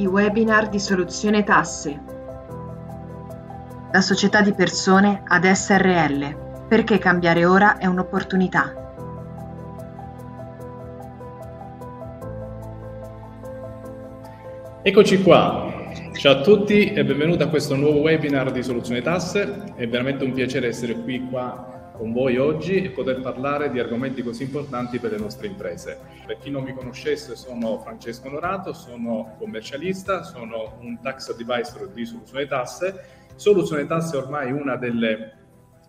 i webinar di Soluzione Tasse. Da società di persone ad SRL, perché cambiare ora è un'opportunità. Eccoci qua, ciao a tutti e benvenuti a questo nuovo webinar di Soluzione Tasse. È veramente un piacere essere qui qua con voi oggi e poter parlare di argomenti così importanti per le nostre imprese. Per chi non mi conoscesse sono Francesco Onorato, sono commercialista, sono un tax advisor di Soluzione Tasse. Soluzione Tasse è ormai una delle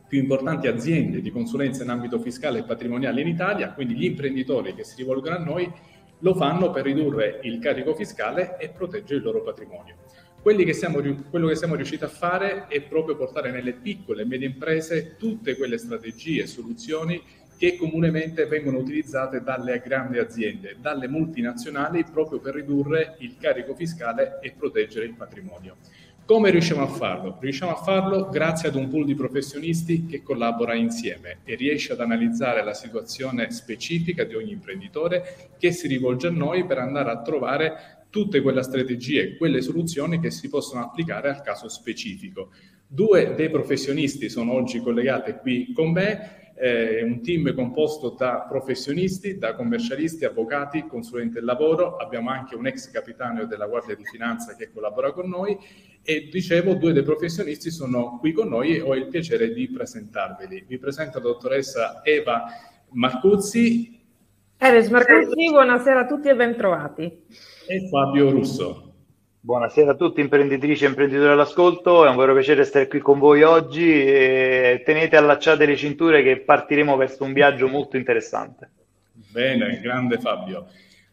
più importanti aziende di consulenza in ambito fiscale e patrimoniale in Italia, quindi gli imprenditori che si rivolgono a noi lo fanno per ridurre il carico fiscale e proteggere il loro patrimonio. Che siamo, quello che siamo riusciti a fare è proprio portare nelle piccole e medie imprese tutte quelle strategie e soluzioni che comunemente vengono utilizzate dalle grandi aziende, dalle multinazionali, proprio per ridurre il carico fiscale e proteggere il patrimonio. Come riusciamo a farlo? Riusciamo a farlo grazie ad un pool di professionisti che collabora insieme e riesce ad analizzare la situazione specifica di ogni imprenditore che si rivolge a noi per andare a trovare tutte quelle strategie, quelle soluzioni che si possono applicare al caso specifico. Due dei professionisti sono oggi collegati qui con me, è un team composto da professionisti, da commercialisti, avvocati, consulenti del lavoro, abbiamo anche un ex capitano della Guardia di Finanza che collabora con noi e dicevo due dei professionisti sono qui con noi e ho il piacere di presentarveli. Vi presento la dottoressa Eva Marcuzzi. Eves Marcuzzi, buonasera a tutti e bentrovati e Fabio Russo. Buonasera a tutti imprenditrici e imprenditori all'ascolto, è un vero piacere stare qui con voi oggi e tenete allacciate le cinture che partiremo verso un viaggio molto interessante. Bene, grande Fabio.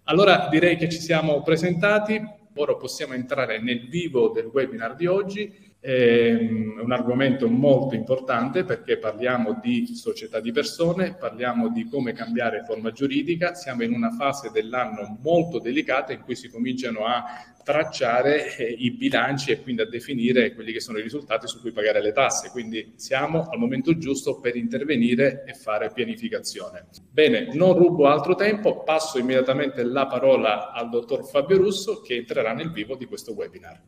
Allora direi che ci siamo presentati, ora possiamo entrare nel vivo del webinar di oggi è un argomento molto importante perché parliamo di società di persone, parliamo di come cambiare forma giuridica, siamo in una fase dell'anno molto delicata in cui si cominciano a tracciare eh, i bilanci e quindi a definire quelli che sono i risultati su cui pagare le tasse. Quindi siamo al momento giusto per intervenire e fare pianificazione. Bene, non rubo altro tempo, passo immediatamente la parola al dottor Fabio Russo che entrerà nel vivo di questo webinar.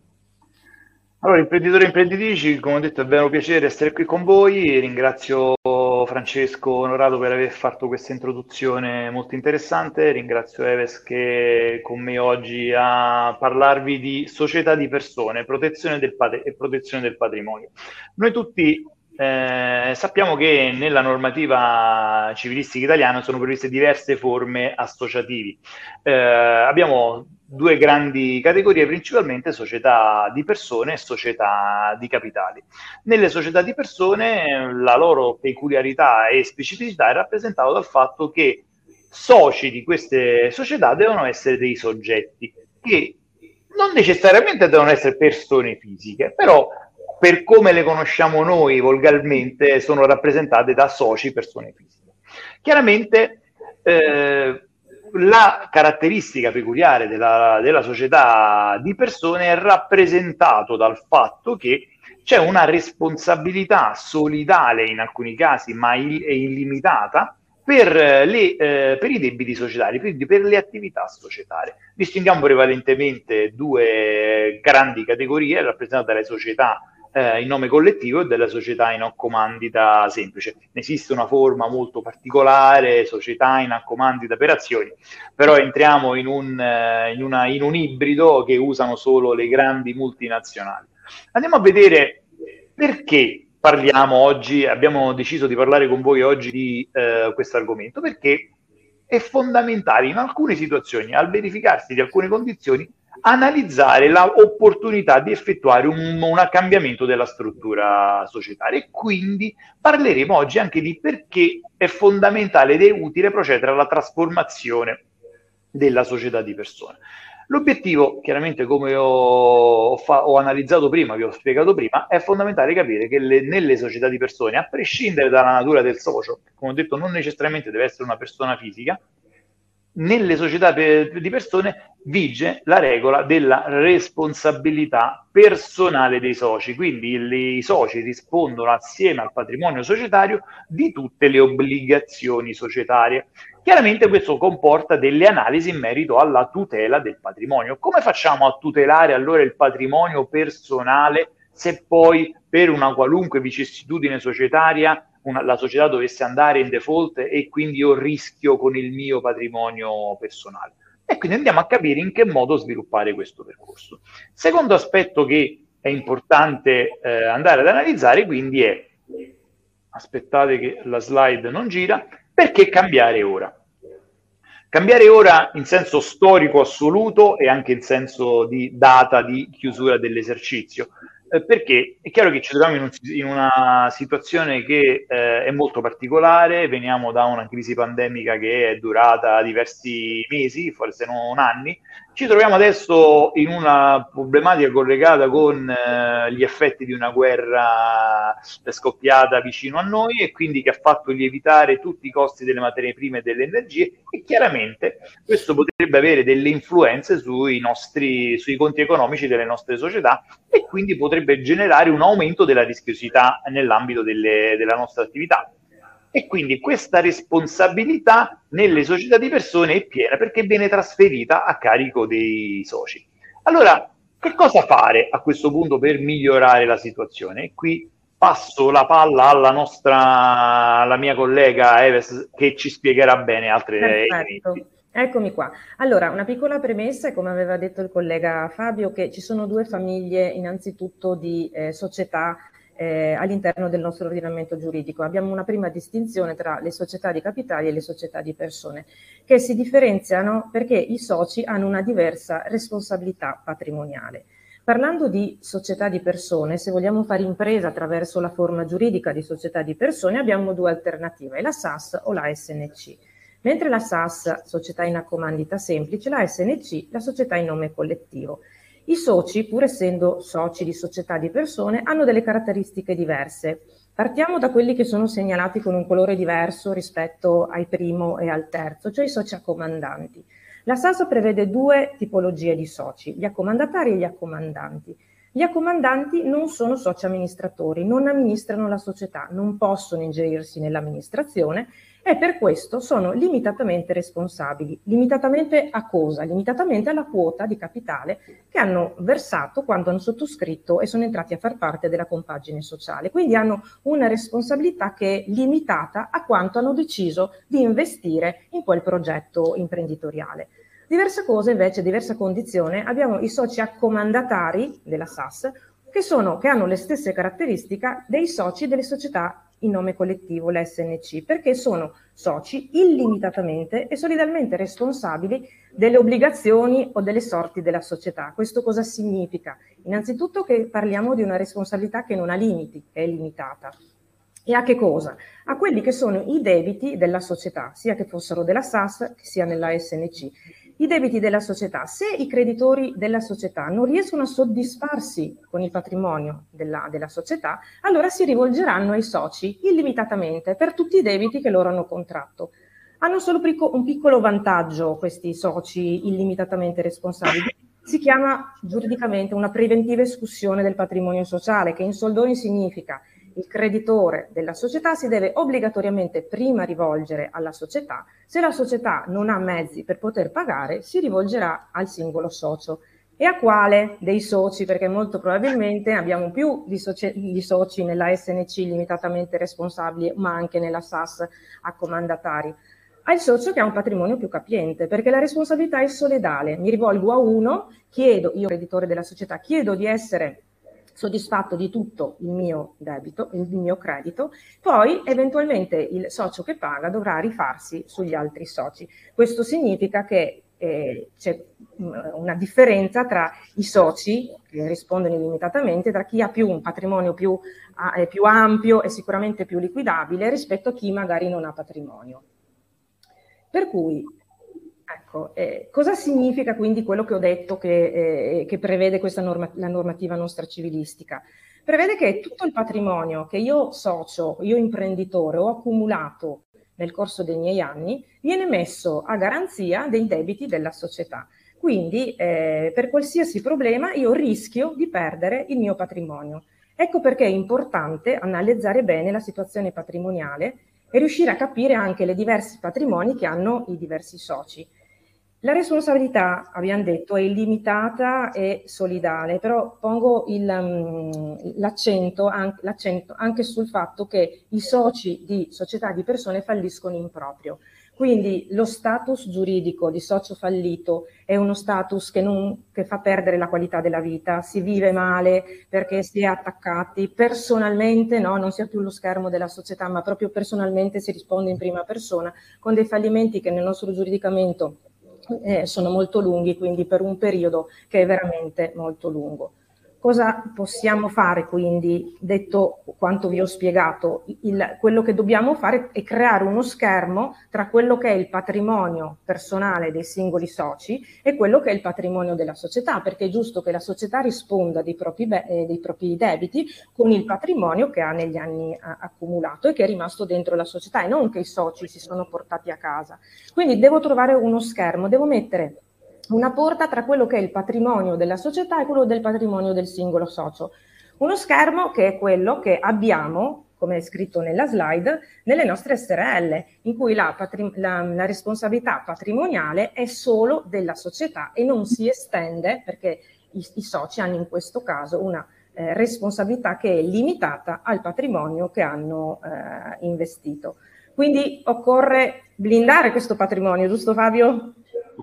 Allora, imprenditori e imprenditrici, come ho detto è vero piacere essere qui con voi, ringrazio Francesco Onorato per aver fatto questa introduzione molto interessante, ringrazio Eves che è con me oggi a parlarvi di società di persone protezione del pat- e protezione del patrimonio. Noi tutti eh, sappiamo che nella normativa civilistica italiana sono previste diverse forme associativi. Eh, abbiamo due grandi categorie, principalmente società di persone e società di capitali. Nelle società di persone la loro peculiarità e specificità è rappresentata dal fatto che soci di queste società devono essere dei soggetti che non necessariamente devono essere persone fisiche, però per come le conosciamo noi volgarmente sono rappresentate da soci persone fisiche. Chiaramente eh, la caratteristica peculiare della, della società di persone è rappresentato dal fatto che c'è una responsabilità solidale in alcuni casi, ma il, illimitata, per, le, eh, per, i debiti societari, quindi per le attività societarie. Distinguiamo prevalentemente due grandi categorie rappresentate dalle società eh, in nome collettivo e della società in accomandita semplice. Ne esiste una forma molto particolare, società in accomandita per azioni, però entriamo in un, eh, in, una, in un ibrido che usano solo le grandi multinazionali. Andiamo a vedere perché parliamo oggi, abbiamo deciso di parlare con voi oggi di eh, questo argomento, perché è fondamentale in alcune situazioni, al verificarsi di alcune condizioni, analizzare l'opportunità di effettuare un, un cambiamento della struttura societaria e quindi parleremo oggi anche di perché è fondamentale ed è utile procedere alla trasformazione della società di persone. L'obiettivo, chiaramente, come ho, fa- ho, analizzato prima, vi ho spiegato prima, è fondamentale capire che le, nelle società di persone, a prescindere dalla natura del socio, come ho detto, non necessariamente deve essere una persona fisica, nelle società per, di persone vige la regola della responsabilità personale dei soci, quindi i soci rispondono assieme al patrimonio societario di tutte le obbligazioni societarie. Chiaramente questo comporta delle analisi in merito alla tutela del patrimonio. Come facciamo a tutelare allora il patrimonio personale se poi per una qualunque vicissitudine societaria una, la società dovesse andare in default e quindi io rischio con il mio patrimonio personale? E quindi andiamo a capire in che modo sviluppare questo percorso. Secondo aspetto che è importante eh, andare ad analizzare quindi è, aspettate che la slide non gira, perché cambiare ora? Cambiare ora in senso storico assoluto e anche in senso di data di chiusura dell'esercizio. Eh, perché? È chiaro che ci troviamo in, un, in una situazione che eh, è molto particolare, veniamo da una crisi pandemica che è durata diversi mesi, forse non anni, ci troviamo adesso in una problematica collegata con eh, gli effetti di una guerra scoppiata vicino a noi e quindi che ha fatto lievitare tutti i costi delle materie prime e delle energie e chiaramente questo potrebbe avere delle influenze sui nostri sui conti economici delle nostre società e quindi potrebbe generare un aumento della rischiosità nell'ambito delle, della nostra attività e quindi questa responsabilità nelle società di persone è piena perché viene trasferita a carico dei soci. Allora, che cosa fare a questo punto per migliorare la situazione? Qui passo la palla alla nostra, alla mia collega Eves che ci spiegherà bene altre Perfetto. Eccomi qua. Allora, una piccola premessa, come aveva detto il collega Fabio, che ci sono due famiglie innanzitutto di eh, società eh, all'interno del nostro ordinamento giuridico. Abbiamo una prima distinzione tra le società di capitali e le società di persone, che si differenziano perché i soci hanno una diversa responsabilità patrimoniale. Parlando di società di persone, se vogliamo fare impresa attraverso la forma giuridica di società di persone, abbiamo due alternative, la SAS o la SNC. Mentre la SAS, società in accomandita semplice, la SNC, la società in nome collettivo. I soci, pur essendo soci di società di persone, hanno delle caratteristiche diverse. Partiamo da quelli che sono segnalati con un colore diverso rispetto al primo e al terzo, cioè i soci accomandanti. La SAS prevede due tipologie di soci, gli accomandatari e gli accomandanti. Gli accomandanti non sono soci amministratori, non amministrano la società, non possono ingerirsi nell'amministrazione e per questo sono limitatamente responsabili. Limitatamente a cosa? Limitatamente alla quota di capitale che hanno versato quando hanno sottoscritto e sono entrati a far parte della compagine sociale. Quindi hanno una responsabilità che è limitata a quanto hanno deciso di investire in quel progetto imprenditoriale. Diversa cosa invece, diversa condizione, abbiamo i soci accomandatari della SAS che, sono, che hanno le stesse caratteristiche dei soci delle società in nome collettivo, l'SNC, perché sono soci illimitatamente e solidalmente responsabili delle obbligazioni o delle sorti della società. Questo cosa significa? Innanzitutto che parliamo di una responsabilità che non ha limiti, che è limitata. E a che cosa? A quelli che sono i debiti della società, sia che fossero della SAS sia nella SNC i debiti della società. Se i creditori della società non riescono a soddisfarsi con il patrimonio della, della, società, allora si rivolgeranno ai soci illimitatamente per tutti i debiti che loro hanno contratto. Hanno solo un piccolo vantaggio questi soci illimitatamente responsabili. Si chiama giuridicamente una preventiva escussione del patrimonio sociale, che in soldoni significa il creditore della società si deve obbligatoriamente prima rivolgere alla società. Se la società non ha mezzi per poter pagare, si rivolgerà al singolo socio. E a quale dei soci? Perché molto probabilmente abbiamo più di, soci, di soci nella SNC limitatamente responsabili, ma anche nella SAS accomandatari. Al socio che ha un patrimonio più capiente, perché la responsabilità è solidale. Mi rivolgo a uno, chiedo, io creditore della società, chiedo di essere soddisfatto di tutto il mio debito, il mio credito, poi eventualmente il socio che paga dovrà rifarsi sugli altri soci. Questo significa che eh, c'è una differenza tra i soci che rispondono illimitatamente, tra chi ha più un patrimonio più, eh, più ampio e sicuramente più liquidabile rispetto a chi magari non ha patrimonio. Per cui Ecco, eh, cosa significa quindi quello che ho detto che, eh, che prevede questa norma, la normativa nostra civilistica? Prevede che tutto il patrimonio che io socio, io imprenditore ho accumulato nel corso dei miei anni viene messo a garanzia dei debiti della società. Quindi eh, per qualsiasi problema io rischio di perdere il mio patrimonio. Ecco perché è importante analizzare bene la situazione patrimoniale e riuscire a capire anche le diversi patrimoni che hanno i diversi soci. La responsabilità, abbiamo detto, è illimitata e solidale, però pongo il, um, l'accento, anche, l'accento, anche, sul fatto che i soci di società di persone falliscono in proprio. Quindi lo status giuridico di socio fallito è uno status che, non, che fa perdere la qualità della vita, si vive male perché si è attaccati personalmente, no? non si ha più lo schermo della società, ma proprio personalmente si risponde in prima persona, con dei fallimenti che nel nostro giuridicamento eh, sono molto lunghi, quindi per un periodo che è veramente molto lungo. Cosa possiamo fare quindi, detto quanto vi ho spiegato? Il, quello che dobbiamo fare è creare uno schermo tra quello che è il patrimonio personale dei singoli soci e quello che è il patrimonio della società, perché è giusto che la società risponda dei propri, eh, dei propri debiti con il patrimonio che ha negli anni a- accumulato e che è rimasto dentro la società e non che i soci si sono portati a casa. Quindi devo trovare uno schermo, devo mettere una porta tra quello che è il patrimonio della società e quello del patrimonio del singolo socio. Uno schermo che è quello che abbiamo, come è scritto nella slide, nelle nostre SRL, in cui la, patri- la, la responsabilità patrimoniale è solo della società e non si estende, perché i, i soci hanno in questo caso una eh, responsabilità che è limitata al patrimonio che hanno eh, investito. Quindi occorre blindare questo patrimonio, giusto Fabio?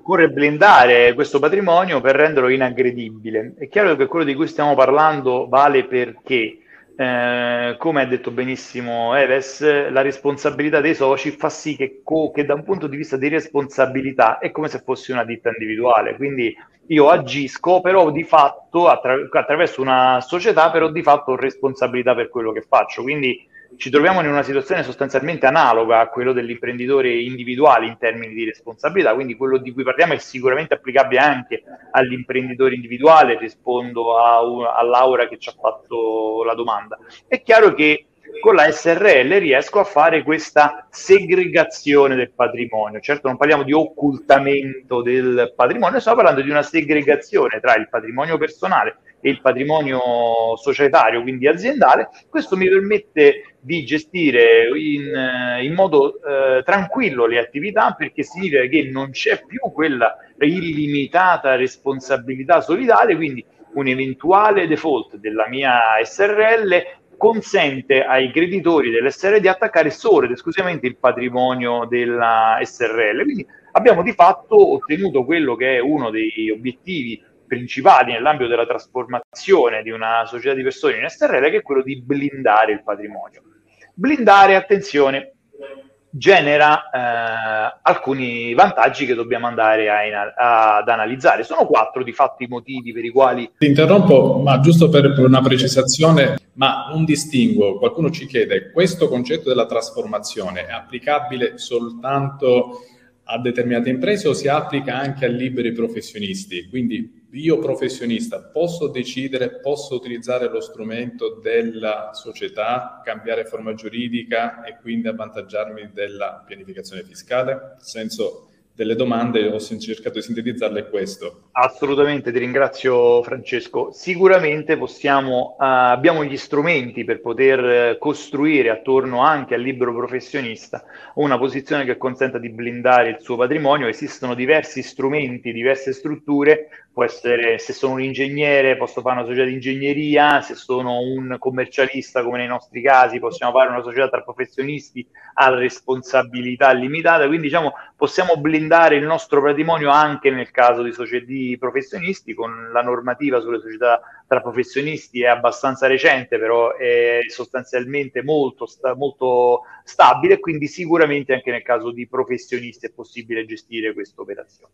Occorre blindare questo patrimonio per renderlo inaggredibile. È chiaro che quello di cui stiamo parlando vale perché, eh, come ha detto benissimo Eves, la responsabilità dei soci fa sì che, co- che da un punto di vista di responsabilità è come se fosse una ditta individuale. Quindi io agisco, però di fatto attra- attraverso una società, però di fatto ho responsabilità per quello che faccio. Quindi ci troviamo in una situazione sostanzialmente analoga a quello dell'imprenditore individuale in termini di responsabilità, quindi quello di cui parliamo è sicuramente applicabile anche all'imprenditore individuale, rispondo a, a Laura che ci ha fatto la domanda. È chiaro che con la SRL riesco a fare questa segregazione del patrimonio. Certo non parliamo di occultamento del patrimonio, stiamo parlando di una segregazione tra il patrimonio personale e il patrimonio societario, quindi aziendale. Questo mi permette di gestire in, in modo eh, tranquillo le attività perché significa che non c'è più quella illimitata responsabilità solidale, quindi un eventuale default della mia SRL consente ai creditori dell'SRL di attaccare solo ed esclusivamente il patrimonio della SRL. Quindi abbiamo di fatto ottenuto quello che è uno degli obiettivi principali nell'ambito della trasformazione di una società di persone in SRL, che è quello di blindare il patrimonio. Blindare, attenzione, genera eh, alcuni vantaggi che dobbiamo andare a, ad analizzare. Sono quattro di fatti i motivi per i quali... Ti interrompo, ma giusto per, per una precisazione, ma un distinguo. Qualcuno ci chiede, questo concetto della trasformazione è applicabile soltanto a determinate imprese o si applica anche a liberi professionisti? Quindi io professionista posso decidere, posso utilizzare lo strumento della società, cambiare forma giuridica e quindi avvantaggiarmi della pianificazione fiscale? Nel senso, delle domande, ho cercato di sintetizzarle questo. Assolutamente, ti ringrazio Francesco. Sicuramente possiamo, uh, abbiamo gli strumenti per poter costruire attorno anche al libero professionista una posizione che consenta di blindare il suo patrimonio. Esistono diversi strumenti, diverse strutture può essere, se sono un ingegnere posso fare una società di ingegneria, se sono un commercialista come nei nostri casi possiamo fare una società tra professionisti a responsabilità limitata, quindi diciamo possiamo blindare il nostro patrimonio anche nel caso di società di professionisti con la normativa sulle società tra professionisti è abbastanza recente però è sostanzialmente molto, sta, molto stabile quindi sicuramente anche nel caso di professionisti è possibile gestire questa operazione.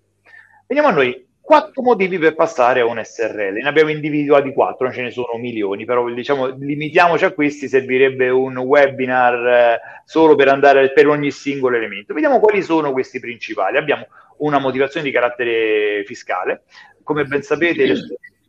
Veniamo a noi quattro motivi per passare a un SRL. Ne abbiamo individuati quattro, ce ne sono milioni, però diciamo limitiamoci a questi, servirebbe un webinar eh, solo per andare per ogni singolo elemento. Vediamo quali sono questi principali. Abbiamo una motivazione di carattere fiscale. Come ben sapete, le,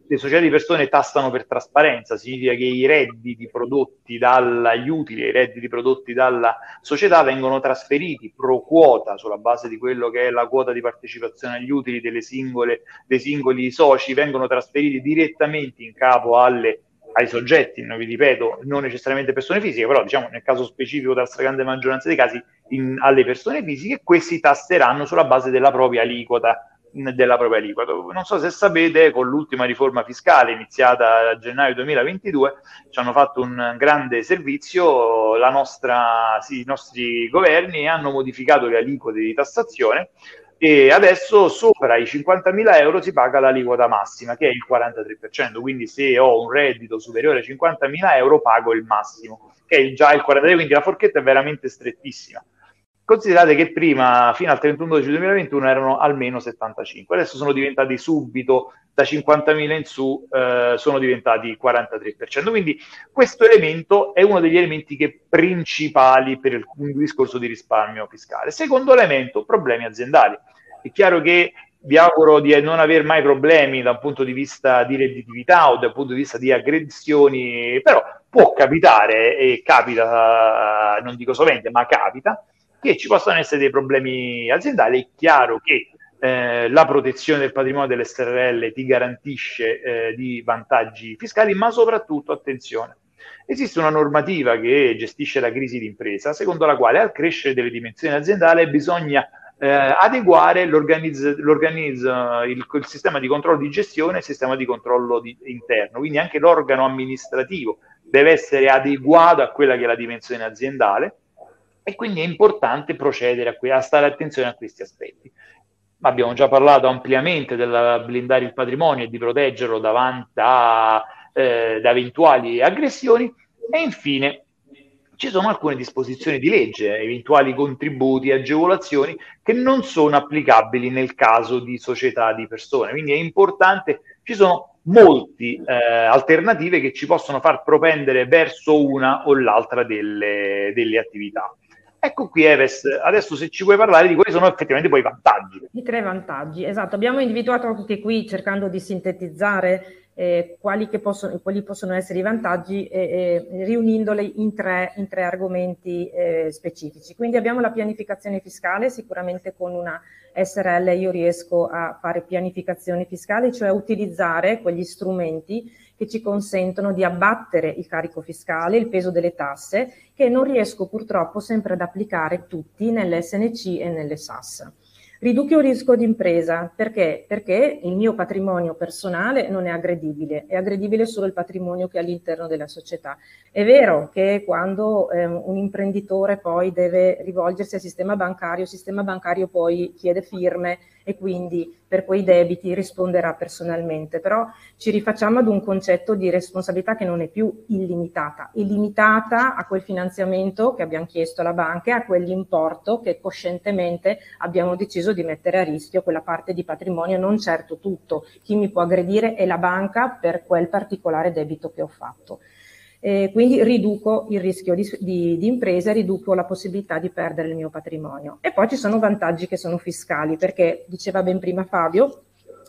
le società di persone tassano per trasparenza, significa che i redditi prodotti dagli utili, i redditi prodotti dalla società vengono trasferiti pro quota sulla base di quello che è la quota di partecipazione agli utili singole, dei singoli soci, vengono trasferiti direttamente in capo alle ai soggetti, non vi ripeto, non necessariamente persone fisiche, però diciamo nel caso specifico della stragrande maggioranza dei casi in, alle persone fisiche, questi tasseranno sulla base della propria aliquota della propria aliquota. Non so se sapete, con l'ultima riforma fiscale iniziata a gennaio 2022 ci hanno fatto un grande servizio, nostra, sì, i nostri governi hanno modificato le aliquote di tassazione e adesso sopra i 50.000 euro si paga l'aliquota massima che è il 43%, quindi se ho un reddito superiore ai 50.000 euro pago il massimo, che è già il 43%, quindi la forchetta è veramente strettissima. Considerate che prima, fino al 31 dicembre 2021, erano almeno 75, adesso sono diventati subito da 50.000 in su, eh, sono diventati 43%. Quindi questo elemento è uno degli elementi che, principali per il, un discorso di risparmio fiscale. Secondo elemento, problemi aziendali. È chiaro che vi auguro di non avere mai problemi da un punto di vista di redditività o dal punto di vista di aggressioni, però può capitare e capita, non dico sovente, ma capita che ci possano essere dei problemi aziendali. È chiaro che eh, la protezione del patrimonio dell'SRL ti garantisce eh, di vantaggi fiscali, ma soprattutto, attenzione, esiste una normativa che gestisce la crisi d'impresa, secondo la quale al crescere delle dimensioni aziendali bisogna eh, adeguare l'organizz- l'organizz- il, il, sistema di controllo di gestione e il sistema di controllo di, interno, quindi anche l'organo amministrativo deve essere adeguato a quella che è la dimensione aziendale e quindi è importante procedere a, que- a stare attenzione a questi aspetti. Abbiamo già parlato ampiamente del blindare il patrimonio e di proteggerlo davanti a, eh, da eventuali aggressioni e infine ci sono alcune disposizioni di legge, eventuali contributi, agevolazioni che non sono applicabili nel caso di società di persone. Quindi è importante, ci sono molte eh, alternative che ci possono far propendere verso una o l'altra delle, delle attività. Ecco qui Eves, adesso se ci vuoi parlare di quali sono effettivamente poi i vantaggi. I tre vantaggi, esatto. Abbiamo individuato anche qui cercando di sintetizzare eh, quali, possono, quali, possono, essere i vantaggi eh, eh, riunindoli in tre, in tre argomenti eh, specifici. Quindi abbiamo la pianificazione fiscale, sicuramente con una SRL io riesco a fare pianificazione fiscale, cioè utilizzare quegli strumenti che ci consentono di abbattere il carico fiscale, il peso delle tasse, che non riesco purtroppo sempre ad applicare tutti nell'SNC e nelle SAS. Riduco il rischio di impresa perché? Perché il mio patrimonio personale non è aggredibile, è aggredibile solo il patrimonio che è all'interno della società. È vero che quando eh, un imprenditore poi deve rivolgersi al sistema bancario, il sistema bancario poi chiede firme e quindi per quei debiti risponderà personalmente, però ci rifacciamo ad un concetto di responsabilità che non è più illimitata, illimitata a quel finanziamento che abbiamo chiesto alla banca e a quell'importo che coscientemente abbiamo deciso di mettere a rischio quella parte di patrimonio, non certo tutto. Chi mi può aggredire è la banca per quel particolare debito che ho fatto. Eh, quindi riduco il rischio di, di, di impresa, riduco la possibilità di perdere il mio patrimonio. E poi ci sono vantaggi che sono fiscali, perché diceva ben prima Fabio,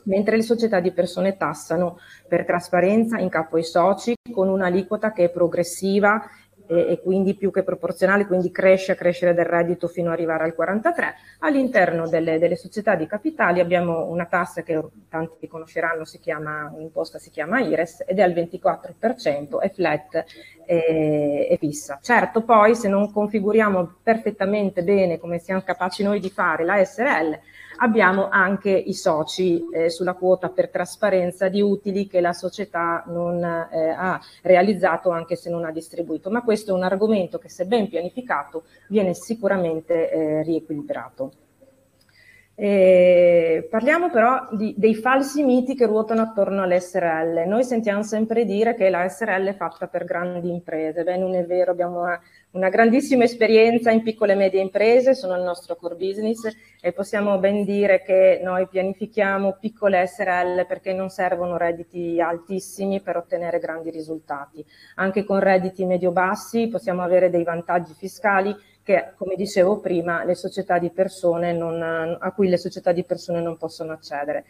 mentre le società di persone tassano per trasparenza in capo ai soci con un'aliquota che è progressiva e, e, quindi più che proporzionale, quindi cresce a crescere del reddito fino ad arrivare al 43. All'interno delle, delle, società di capitali abbiamo una tassa che tanti conosceranno, si chiama, un'imposta si chiama IRES ed è al 24%, è flat e, e fissa. Certo, poi se non configuriamo perfettamente bene come siamo capaci noi di fare la SRL, abbiamo anche i soci eh, sulla quota per trasparenza di utili che la società non eh, ha realizzato anche se non ha distribuito. Ma questo è un argomento che se ben pianificato viene sicuramente eh, riequilibrato. Eh, parliamo però di, dei falsi miti che ruotano attorno all'SRL. Noi sentiamo sempre dire che la SRL è fatta per grandi imprese. Beh, non è vero, abbiamo una, una grandissima esperienza in piccole e medie imprese, sono il nostro core business e possiamo ben dire che noi pianifichiamo piccole SRL perché non servono redditi altissimi per ottenere grandi risultati. Anche con redditi medio-bassi possiamo avere dei vantaggi fiscali che, come dicevo prima, le società di persone non, a cui le società di persone non possono accedere.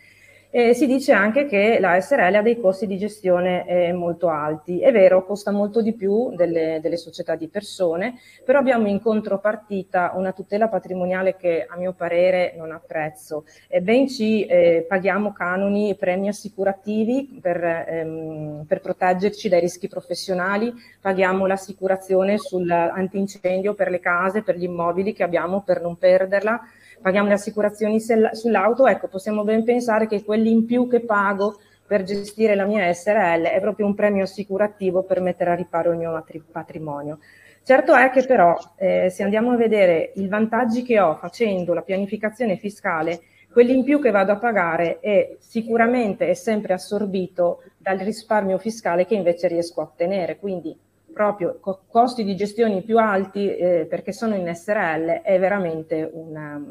E si dice anche che la SRL ha dei costi di gestione eh, molto alti. È vero, costa molto di più delle, delle, società di persone, però abbiamo in contropartita una tutela patrimoniale che a mio parere non apprezzo. E ben ci eh, paghiamo canoni e premi assicurativi per, ehm, per proteggerci dai rischi professionali, paghiamo l'assicurazione sull'antincendio per le case, per gli immobili che abbiamo per non perderla paghiamo le assicurazioni sull'auto, ecco, possiamo ben pensare che quelli in più che pago per gestire la mia SRL è proprio un premio assicurativo per mettere a riparo il mio patrimonio. Certo è che però, eh, se andiamo a vedere i vantaggi che ho facendo la pianificazione fiscale, quelli in più che vado a pagare è sicuramente è sempre assorbito dal risparmio fiscale che invece riesco a ottenere. Quindi proprio co- costi di gestione più alti eh, perché sono in SRL è veramente una,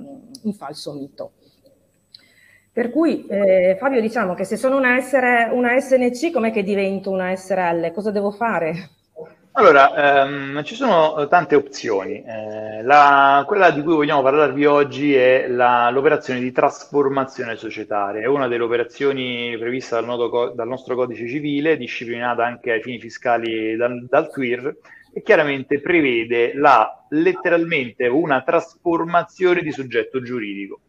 un falso mito. Per cui eh, Fabio diciamo che se sono una, SR, una SNC com'è che divento una SRL? Cosa devo fare? Allora, ehm, ci sono tante opzioni. Eh, la, quella di cui vogliamo parlarvi oggi è la, l'operazione di trasformazione societaria. È una delle operazioni previste dal, nodo, dal, nostro codice civile, disciplinata anche ai fini fiscali dal, dal TWIR, e chiaramente prevede la, letteralmente una trasformazione di soggetto giuridico.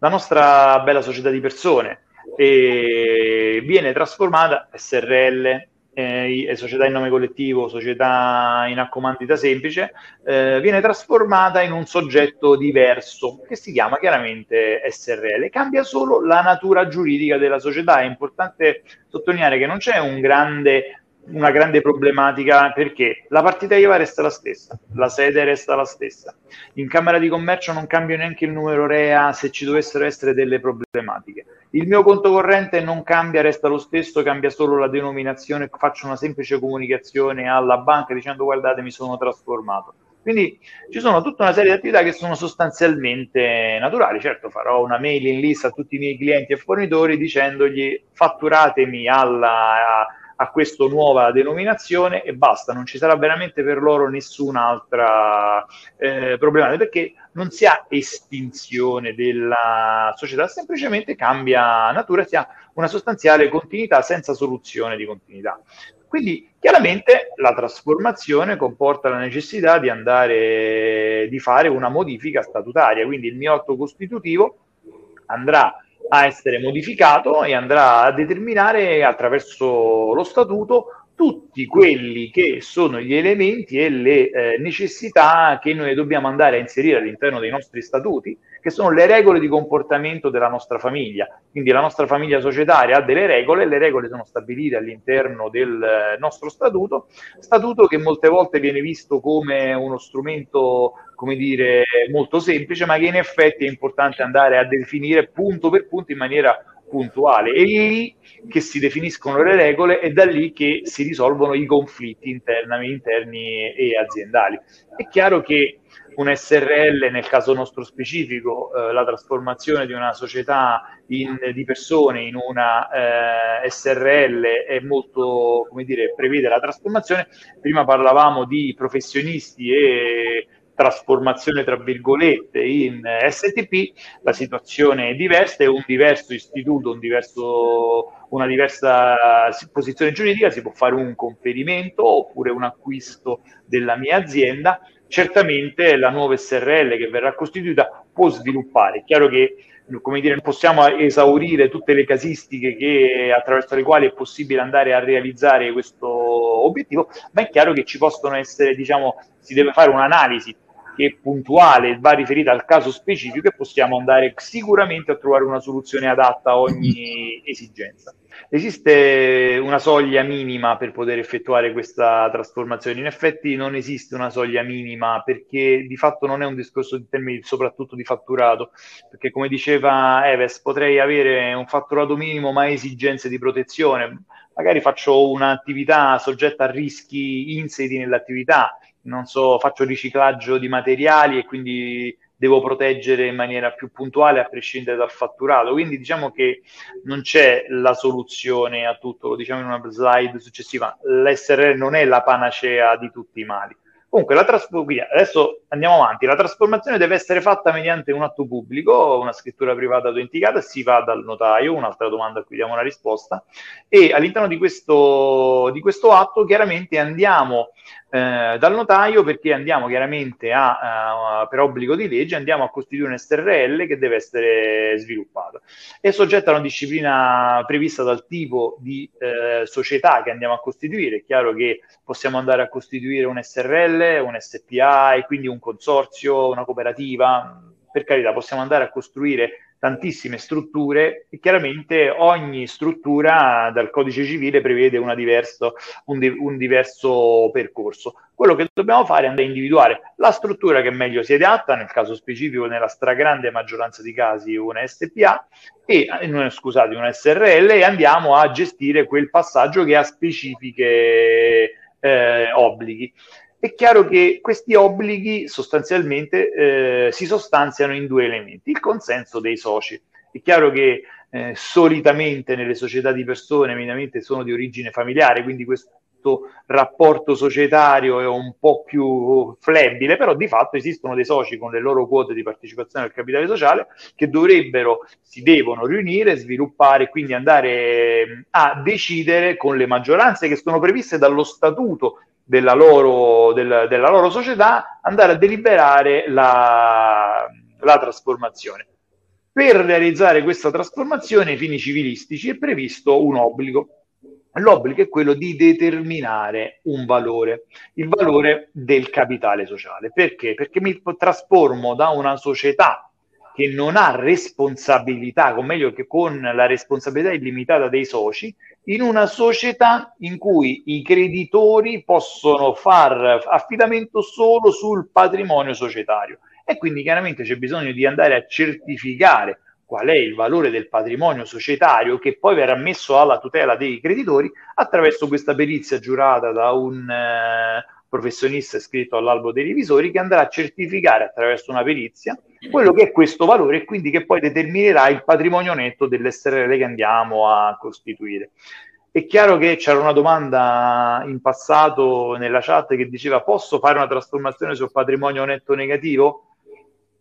La nostra bella società di persone eh, viene trasformata SRL, eh, società in nome collettivo, società in accomandita semplice, eh, viene trasformata in un soggetto diverso che si chiama chiaramente SRL. Cambia solo la natura giuridica della società. È importante sottolineare che non c'è un grande una grande problematica perché la partita IVA resta la stessa, la sede resta la stessa. In Camera di Commercio non cambia neanche il numero REA se ci dovessero essere delle problematiche. Il mio conto corrente non cambia, resta lo stesso, cambia solo la denominazione, faccio una semplice comunicazione alla banca dicendo guardate mi sono trasformato. Quindi ci sono tutta una serie di attività che sono sostanzialmente naturali. Certo, farò una mailing list a tutti i miei clienti e fornitori dicendogli fatturatemi alla, a questa nuova denominazione e basta, non ci sarà veramente per loro nessun'altra eh, problematica perché non si ha estinzione della società, semplicemente cambia natura, si ha una sostanziale continuità senza soluzione di continuità. Quindi chiaramente la trasformazione comporta la necessità di andare di fare una modifica statutaria, quindi il mio atto costitutivo andrà a essere modificato e andrà a determinare attraverso lo statuto tutti quelli che sono gli elementi e le eh, necessità che noi dobbiamo andare a inserire all'interno dei nostri statuti, che sono le regole di comportamento della nostra famiglia. Quindi la nostra famiglia societaria ha delle regole, le regole sono stabilite all'interno del eh, nostro statuto, statuto che molte volte viene visto come uno strumento, come dire, molto semplice, ma che in effetti è importante andare a definire punto per punto in maniera puntuale. È lì che si definiscono le regole e da lì che si risolvono i conflitti interni, interni e aziendali. È chiaro che un SRL, nel caso nostro specifico, eh, la trasformazione di una società in, di persone in una eh, SRL è molto, come dire, prevede la trasformazione. Prima parlavamo di professionisti e trasformazione tra virgolette in STP, la situazione è diversa, è un diverso istituto, un diverso, una diversa posizione giuridica, si può fare un conferimento oppure un acquisto della mia azienda. Certamente la nuova SRL che verrà costituita può sviluppare. È chiaro che come dire, non possiamo esaurire tutte le casistiche che, attraverso le quali è possibile andare a realizzare questo obiettivo, ma è chiaro che ci possono essere, diciamo, si deve fare un'analisi è puntuale e va riferita al caso specifico e possiamo andare sicuramente a trovare una soluzione adatta a ogni esigenza. Esiste una soglia minima per poter effettuare questa trasformazione? In effetti non esiste una soglia minima perché di fatto non è un discorso di termini soprattutto di fatturato, perché come diceva Eves potrei avere un fatturato minimo ma esigenze di protezione, magari faccio un'attività soggetta a rischi insedi nell'attività, non so, faccio riciclaggio di materiali e quindi devo proteggere in maniera più puntuale a prescindere dal fatturato. Quindi diciamo che non c'è la soluzione a tutto, lo diciamo in una slide successiva. L'SRL non è la panacea di tutti i mali. Comunque, la trasformazione, adesso andiamo avanti, la trasformazione deve essere fatta mediante un atto pubblico, una scrittura privata autenticata, si va dal notaio, un'altra domanda a cui diamo una risposta, e all'interno di questo, di questo atto chiaramente andiamo eh, dal notaio perché andiamo chiaramente a, uh, per obbligo di legge, andiamo a costituire un SRL che deve essere sviluppato. È soggetto a una disciplina prevista dal tipo di eh, società che andiamo a costituire. È chiaro che possiamo andare a costituire un SRL, un SPA e quindi un consorzio, una cooperativa. Per carità, possiamo andare a costruire tantissime strutture e chiaramente ogni struttura dal codice civile prevede diverso, un, di, un, diverso percorso. Quello che dobbiamo fare è andare a individuare la struttura che meglio si adatta, nel caso specifico nella stragrande maggioranza di casi una SPA e scusate, una SRL e andiamo a gestire quel passaggio che ha specifiche eh, obblighi. È chiaro che questi obblighi sostanzialmente eh, si sostanziano in due elementi, il consenso dei soci. È chiaro che eh, solitamente nelle società di persone mediamente sono di origine familiare, quindi questo rapporto societario è un po' più flebile, però di fatto esistono dei soci con le loro quote di partecipazione al capitale sociale che dovrebbero, si devono riunire, sviluppare e quindi andare a decidere con le maggioranze che sono previste dallo statuto della loro, del, della loro società andare a deliberare la, la trasformazione. Per realizzare questa trasformazione ai fini civilistici è previsto un obbligo. L'obbligo è quello di determinare un valore, il valore del capitale sociale. Perché? Perché mi trasformo da una società che non ha responsabilità, o meglio che con la responsabilità illimitata dei soci, in una società in cui i creditori possono far affidamento solo sul patrimonio societario. E quindi chiaramente c'è bisogno di andare a certificare qual è il valore del patrimonio societario che poi verrà messo alla tutela dei creditori attraverso questa perizia giurata da un eh, professionista iscritto all'albo dei revisori che andrà a certificare attraverso una perizia quello che è questo valore e quindi che poi determinerà il patrimonio netto dell'SRL che andiamo a costituire. È chiaro che c'era una domanda in passato nella chat che diceva posso fare una trasformazione sul patrimonio netto negativo?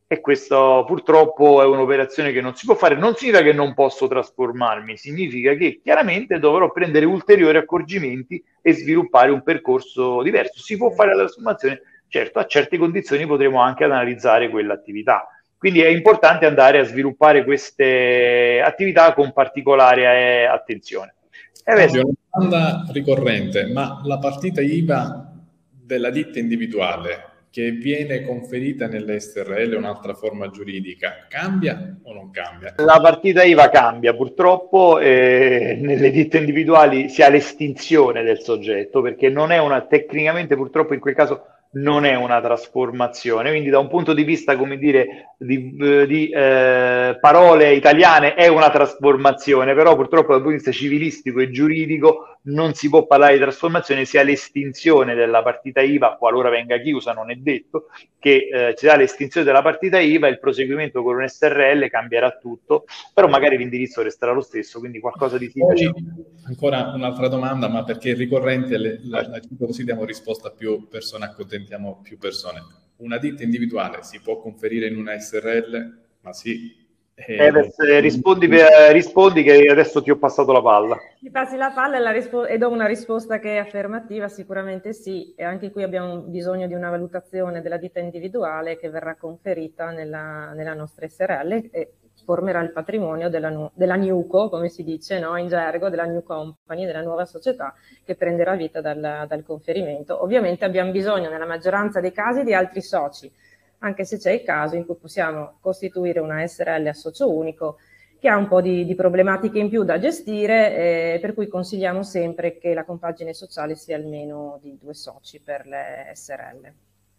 E questo purtroppo è un'operazione che non si può fare. Non significa che non posso trasformarmi, significa che chiaramente dovrò prendere ulteriori accorgimenti e sviluppare un percorso diverso. Si può fare la trasformazione, certo, a certe condizioni potremo anche analizzare quell'attività. Quindi è importante andare a sviluppare queste attività con particolare eh, attenzione. Eh, Ovvio, una domanda ricorrente, ma la partita IVA della ditta individuale che viene conferita nell'SRL un'altra forma giuridica, cambia o non cambia? La partita IVA cambia, purtroppo eh, nelle ditte individuali si ha l'estinzione del soggetto, perché non è una, tecnicamente purtroppo in quel caso non è una trasformazione, quindi da un punto di vista, come dire, di, di eh, parole italiane è una trasformazione, però purtroppo dal punto di vista civilistico e giuridico non si può parlare di trasformazione, sia l'estinzione della partita IVA, qualora venga chiusa, non è detto, che eh, ci sia l'estinzione della partita IVA, il proseguimento con un SRL cambierà tutto, però magari l'indirizzo resterà lo stesso, quindi qualcosa di simile. Ancora un'altra domanda, ma perché è ricorrente, le, la, la, così diamo risposta a più persone, accontentiamo più persone. Una ditta individuale si può conferire in una SRL? Ma sì, Eves, eh, rispondi, per, rispondi, che adesso ti ho passato la palla. Ti passi la palla e, la rispo- e, do una risposta che è affermativa, sicuramente sì, e anche qui abbiamo bisogno di una valutazione della ditta individuale che verrà conferita nella, nella nostra SRL e formerà il patrimonio della, della NUCO, come si dice no? in gergo, della New Company, della nuova società che prenderà vita dal, dal conferimento. Ovviamente abbiamo bisogno nella maggioranza dei casi di altri soci, anche se c'è il caso in cui possiamo costituire una SRL a socio unico che ha un po' di, di problematiche in più da gestire, eh, per cui consigliamo sempre che la compagine sociale sia almeno di due soci per le SRL.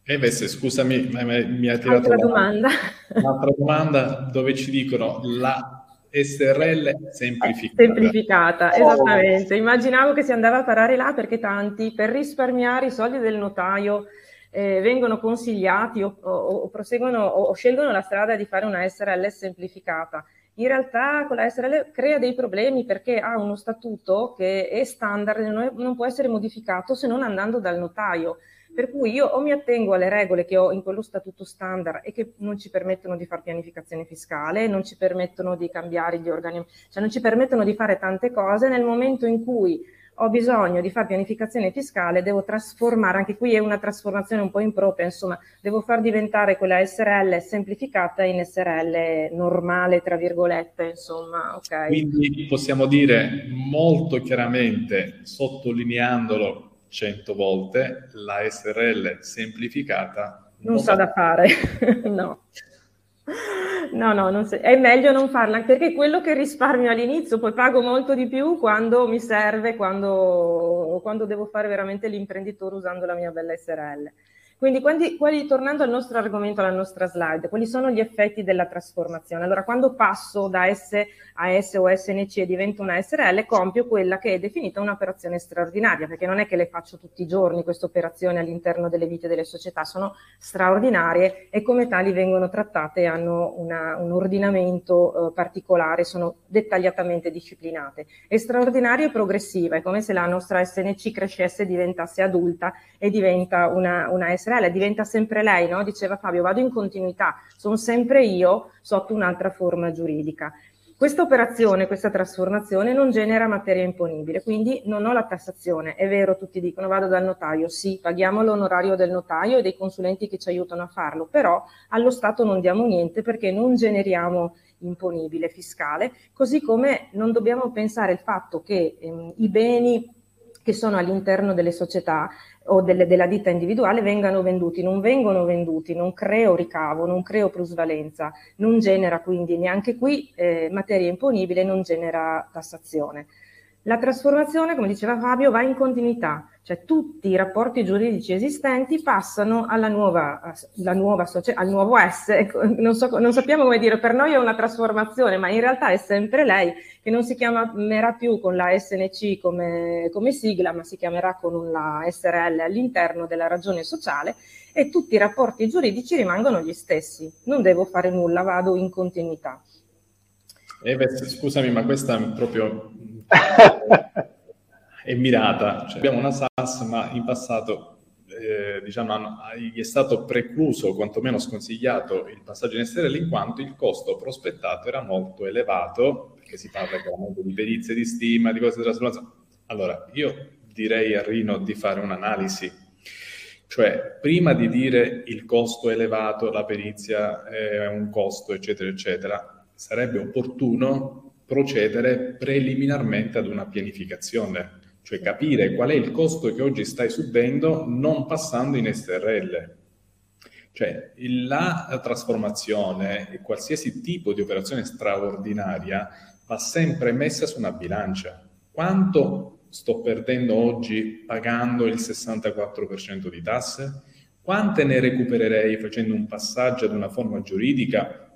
Eves, scusami, mi ha tirato Altra domanda. un'altra domanda dove ci dicono la SRL semplificata. Semplificata, esattamente. Immaginavo che si andava a parare là perché tanti per risparmiare i soldi del notaio eh, vengono consigliati o, o, o proseguono o, o, scelgono la strada di fare una SRL semplificata. In realtà con la SRL crea dei problemi perché ha uno statuto che è standard e non, non può essere modificato se non andando dal notaio. Per cui io o mi attengo alle regole che ho in quello statuto standard e che non ci permettono di fare pianificazione fiscale, non ci permettono di cambiare gli organi, cioè non ci permettono di fare tante cose nel momento in cui ho bisogno di fare pianificazione fiscale, devo trasformare, anche qui è una trasformazione un po' impropria, insomma, devo far diventare quella SRL semplificata in SRL normale, tra virgolette, insomma, ok. Quindi possiamo dire molto chiaramente, sottolineandolo cento volte, la SRL semplificata non, non sa da fare, no. No, no, non è meglio non farla perché quello che risparmio all'inizio poi pago molto di più quando mi serve, quando, quando devo fare veramente l'imprenditore usando la mia bella SRL. Quindi, quali, quali, tornando al nostro argomento, alla nostra slide, quali sono gli effetti della trasformazione? Allora, quando passo da S a S o SNC e divento una SRL, compio quella che è definita un'operazione straordinaria, perché non è che le faccio tutti i giorni queste operazioni all'interno delle vite delle società, sono straordinarie e come tali vengono trattate hanno una, un ordinamento eh, particolare, sono dettagliatamente disciplinate. È straordinaria e progressiva, è come se la nostra SNC crescesse diventasse adulta e diventa una, una SRL Israele, diventa sempre lei, no? diceva Fabio, vado in continuità, sono sempre io sotto un'altra forma giuridica. Questa operazione, questa trasformazione non genera materia imponibile, quindi non ho la tassazione. È vero, tutti dicono vado dal notaio, sì, paghiamo l'onorario del notaio e dei consulenti che ci aiutano a farlo, però allo Stato non diamo niente perché non generiamo imponibile fiscale, così come non dobbiamo pensare il fatto che ehm, i beni che sono all'interno delle società o delle, della ditta individuale vengano venduti, non vengono venduti, non creo ricavo, non creo plusvalenza, non genera quindi neanche qui eh, materia imponibile, non genera tassazione. La trasformazione, come diceva Fabio, va in continuità, cioè tutti i rapporti giuridici esistenti passano alla nuova, nuova al nuovo S, ecco, non, so, non, sappiamo come dire, per noi è una trasformazione, ma in realtà è sempre lei, che non si chiamerà più con la SNC come, come sigla, ma si chiamerà con la SRL all'interno della ragione sociale e tutti i rapporti giuridici rimangono gli stessi, non devo fare nulla, vado in continuità. Eve, scusami, ma questa è proprio è mirata. Cioè, abbiamo una SAS, ma in passato eh, diciamo, gli è stato precluso, quantomeno sconsigliato, il passaggio in SRL in quanto il costo prospettato era molto elevato, perché si parla chiaramente di perizie di stima, di cose di trasformazione. Allora, io direi a Rino di fare un'analisi, cioè prima di dire il costo è elevato, la perizia è un costo, eccetera, eccetera, sarebbe opportuno procedere preliminarmente ad una pianificazione, cioè capire qual è il costo che oggi stai subendo non passando in SRL. Cioè la trasformazione e qualsiasi tipo di operazione straordinaria va sempre messa su una bilancia. Quanto sto perdendo oggi pagando il 64% di tasse? Quante ne recupererei facendo un passaggio ad una forma giuridica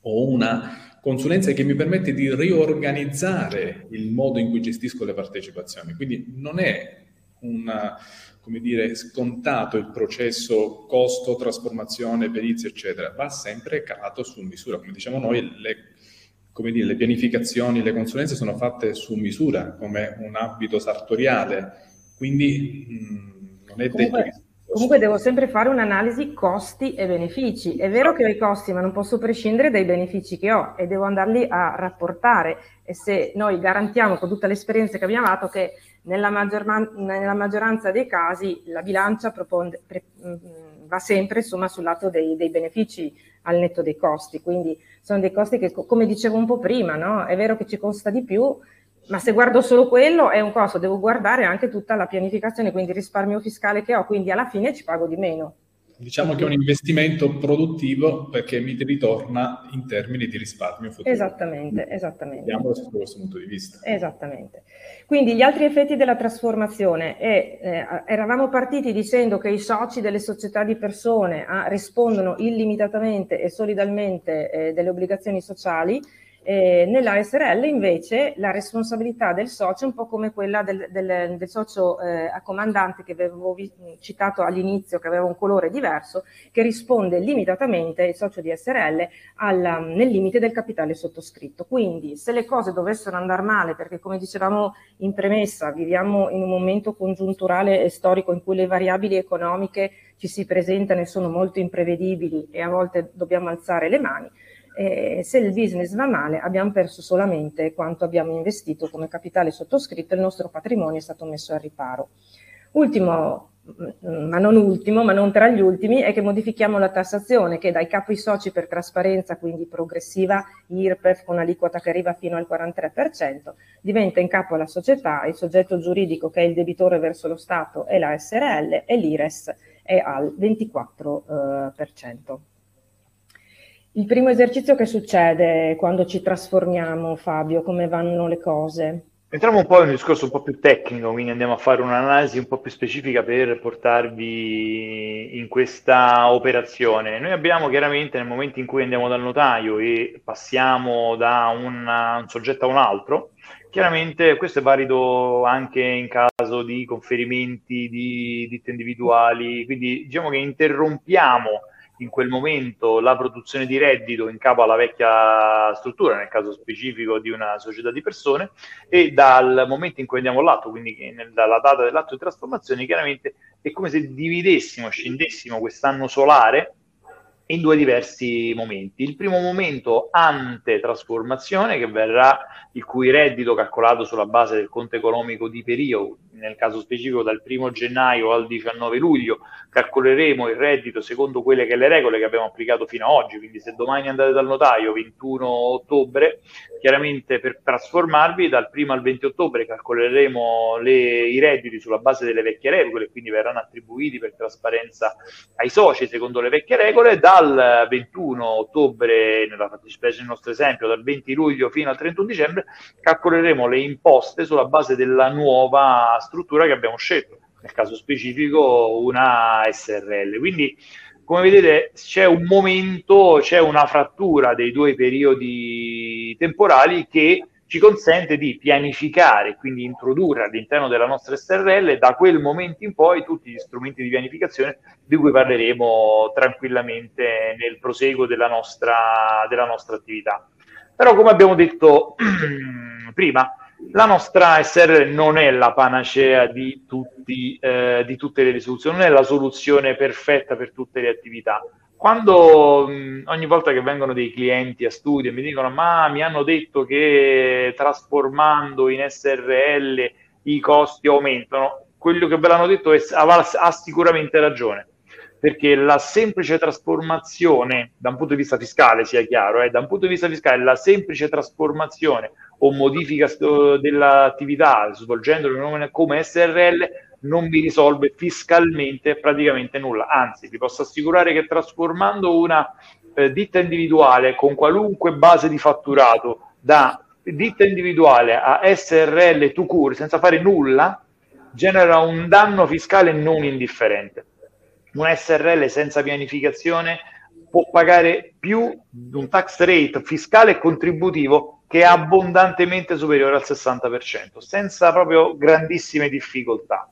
o una consulenza che mi permette di riorganizzare il modo in cui gestisco le partecipazioni. Quindi non è una, come dire, scontato il processo costo, trasformazione, perizia, eccetera, va sempre calato su misura. Come diciamo noi, le, come dire, le pianificazioni, le consulenze sono fatte su misura, come un abito sartoriale, quindi mh, non è Comunque... detto che Comunque devo sempre fare un'analisi costi e benefici. È vero che ho i costi, ma non posso prescindere dai benefici che ho e devo andarli a rapportare. E se noi garantiamo con tutta l'esperienza che abbiamo fatto che nella, maggior, nella maggioranza dei casi la bilancia proponde, pre, mm, va sempre insomma, sul lato dei, dei, benefici al netto dei costi. Quindi sono dei costi che, come dicevo un po' prima, no? è vero che ci costa di più, ma se guardo solo quello è un costo, devo guardare anche tutta la pianificazione, quindi il risparmio fiscale che ho, quindi alla fine ci pago di meno. Diciamo che è un investimento produttivo perché mi ritorna in termini di risparmio futuro. Esattamente, esattamente. Vediamolo da questo punto di vista. Esattamente. Quindi gli altri effetti della trasformazione è, eh, eravamo partiti dicendo che i soci delle società di persone ah, rispondono illimitatamente e solidalmente eh, delle obbligazioni sociali Eh, nella SRL invece la responsabilità del socio è un po' come quella del, del, del socio eh, accomandante che avevo vi- citato all'inizio, che aveva un colore diverso, che risponde limitatamente, il socio di SRL, alla, nel limite del capitale sottoscritto. Quindi se le cose dovessero andare male, perché come dicevamo in premessa, viviamo in un momento congiunturale e storico in cui le variabili economiche ci si presentano e sono molto imprevedibili e a volte dobbiamo alzare le mani, eh, se il business va male abbiamo perso solamente quanto abbiamo investito come capitale sottoscritto e il nostro patrimonio è stato messo al riparo. Ultimo, mm, ma non ultimo, ma non tra gli ultimi, è che modifichiamo la tassazione che dai capi soci per trasparenza, quindi progressiva, IRPEF con aliquota che arriva fino al 43%, diventa in capo alla società, il soggetto giuridico che è il debitore verso lo Stato è la SRL e l'IRES è al 24%. Il primo esercizio che succede quando ci trasformiamo, Fabio, come vanno le cose? Entriamo un po' in un discorso un po' più tecnico, quindi andiamo a fare un'analisi un po' più specifica per portarvi in questa operazione. Noi abbiamo chiaramente nel momento in cui andiamo dal notaio e passiamo da una, un soggetto a un altro, chiaramente questo è valido anche in caso di conferimenti di ditte individuali, quindi diciamo che interrompiamo in quel momento la produzione di reddito in capo alla vecchia struttura, nel caso specifico di una società di persone, e dal momento in cui andiamo all'atto, quindi dalla data dell'atto di trasformazione, chiaramente è come se dividessimo, scendessimo quest'anno solare in due diversi momenti. Il primo momento ante trasformazione, che verrà il cui reddito calcolato sulla base del conto economico di periodo, nel caso specifico dal 1 gennaio al 19 luglio, calcoleremo il reddito secondo quelle che le regole che abbiamo applicato fino ad oggi, quindi se domani andate dal notaio 21 ottobre, chiaramente per trasformarvi dal 1 al 20 ottobre calcoleremo le, i redditi sulla base delle vecchie regole, quindi verranno attribuiti per trasparenza ai soci secondo le vecchie regole, dal 21 ottobre, nella fattispecie del nostro esempio, dal 20 luglio fino al 31 dicembre, calcoleremo le imposte sulla base della nuova struttura che abbiamo scelto, nel caso specifico una SRL. Quindi, come vedete, c'è un momento, c'è una frattura dei due periodi temporali che ci consente di pianificare, quindi introdurre all'interno della nostra SRL da quel momento in poi tutti gli strumenti di pianificazione di cui parleremo tranquillamente nel proseguo della nostra, della nostra attività. Però come abbiamo detto prima, la nostra SR non è la panacea di, tutti, eh, di tutte le risoluzioni, non è la soluzione perfetta per tutte le attività. Quando mh, ogni volta che vengono dei clienti a studio e mi dicono ma mi hanno detto che trasformando in SRL i costi aumentano, quello che ve l'hanno detto è, ha, ha sicuramente ragione. Perché la semplice trasformazione, da un punto di vista fiscale sia chiaro, eh, da un punto di vista fiscale, la semplice trasformazione o modifica dell'attività svolgendolo come SRL non vi risolve fiscalmente praticamente nulla. Anzi, vi posso assicurare che trasformando una eh, ditta individuale con qualunque base di fatturato da ditta individuale a SRL to cure senza fare nulla genera un danno fiscale non indifferente. Un SRL senza pianificazione può pagare più di un tax rate fiscale e contributivo che è abbondantemente superiore al 60%, senza proprio grandissime difficoltà.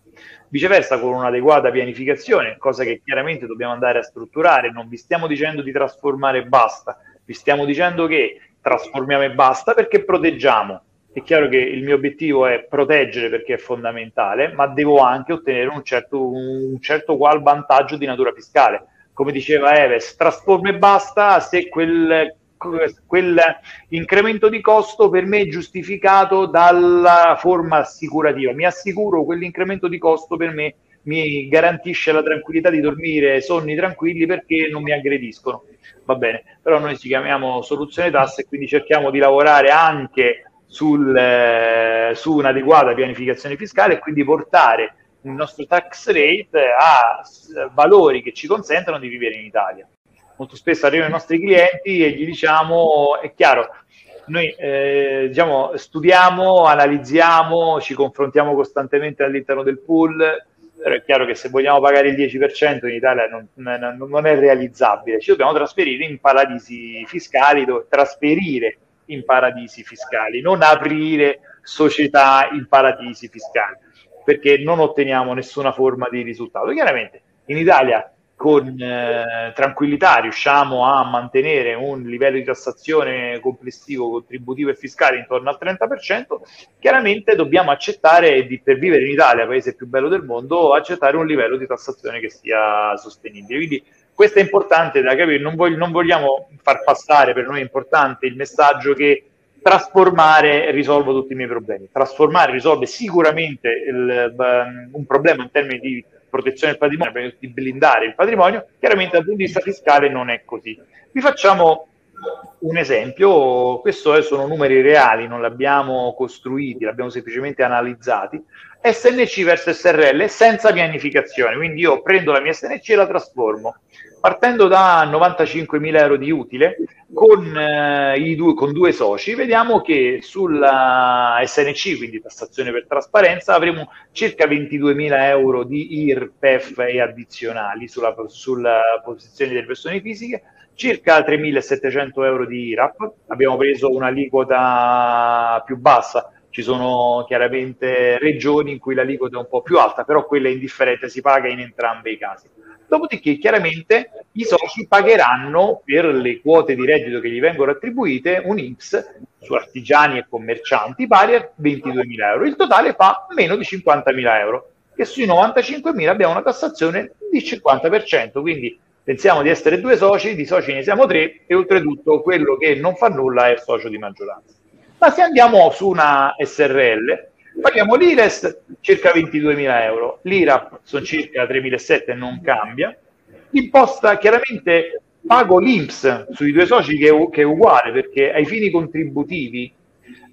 Viceversa, con un'adeguata pianificazione, cosa che chiaramente dobbiamo andare a strutturare, non vi stiamo dicendo di trasformare e basta, vi stiamo dicendo che trasformiamo e basta perché proteggiamo. È chiaro che il mio obiettivo è proteggere perché è fondamentale, ma devo anche ottenere un certo, un certo qual vantaggio di natura fiscale. Come diceva Eves, trasforma e basta se quel quel incremento di costo per me è giustificato dalla forma assicurativa. Mi assicuro quell'incremento di costo per me mi garantisce la tranquillità di dormire sonni tranquilli perché non mi aggrediscono. Va bene, però noi ci chiamiamo soluzione tasse e quindi cerchiamo di lavorare anche sul, eh, su un'adeguata pianificazione fiscale e quindi portare il nostro tax rate a valori che ci consentano di vivere in Italia molto spesso arrivano i nostri clienti e gli diciamo, è chiaro, noi eh, diciamo, studiamo, analizziamo, ci confrontiamo costantemente all'interno del pool, però è chiaro che se vogliamo pagare il 10% in Italia non, non, non è realizzabile, ci dobbiamo trasferire in paradisi fiscali dove trasferire in paradisi fiscali, non aprire società in paradisi fiscali, perché non otteniamo nessuna forma di risultato. Chiaramente in Italia con eh, tranquillità riusciamo a mantenere un livello di tassazione complessivo, contributivo e fiscale intorno al 30%, chiaramente dobbiamo accettare, di, per vivere in Italia, paese più bello del mondo, accettare un livello di tassazione che sia sostenibile. Quindi questo è importante da capire, non, vog- non vogliamo far passare, per noi importante il messaggio che trasformare risolve tutti i miei problemi. Trasformare risolve sicuramente il, um, un problema in termini di protezione del patrimonio, di blindare il patrimonio, chiaramente dal punto di vista fiscale non è così. Vi facciamo un esempio, questi sono numeri reali, non li abbiamo costruiti, li abbiamo semplicemente analizzati. SNC versus SRL senza pianificazione, quindi io prendo la mia SNC e la trasformo. Partendo da 95.000 euro di utile, con, eh, due, con due soci, vediamo che sulla SNC, quindi tassazione per trasparenza, avremo circa 22.000 euro di IRPEF e addizionali sulla, sulla posizione delle persone fisiche, circa 3.700 euro di IRAP, abbiamo preso un'aliquota più bassa, ci sono chiaramente regioni in cui l'aliquota è un po' più alta, però quella è indifferente, si paga in entrambi i casi. Dopodiché chiaramente i soci pagheranno per le quote di reddito che gli vengono attribuite un IPS su artigiani e commercianti pari a 22.000 euro. Il totale fa meno di 50.000 euro e sui 95.000 abbiamo una tassazione di 50%, quindi pensiamo di essere due soci, di soci ne siamo tre e oltretutto quello che non fa nulla è il socio di maggioranza. Ma se andiamo su una SRL, Paghiamo l'IRES circa 22.000 euro, l'IRAP sono circa 3.700 non cambia. L'imposta chiaramente pago l'INPS sui due soci che è, che è uguale perché ai fini contributivi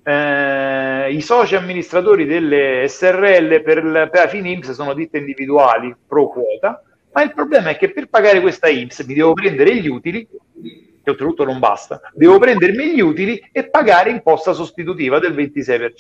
eh, i soci amministratori delle SRL per, per fini INPS sono ditte individuali pro quota, ma il problema è che per pagare questa INPS mi devo prendere gli utili che oltretutto non basta, devo prendermi gli utili e pagare imposta sostitutiva del 26%.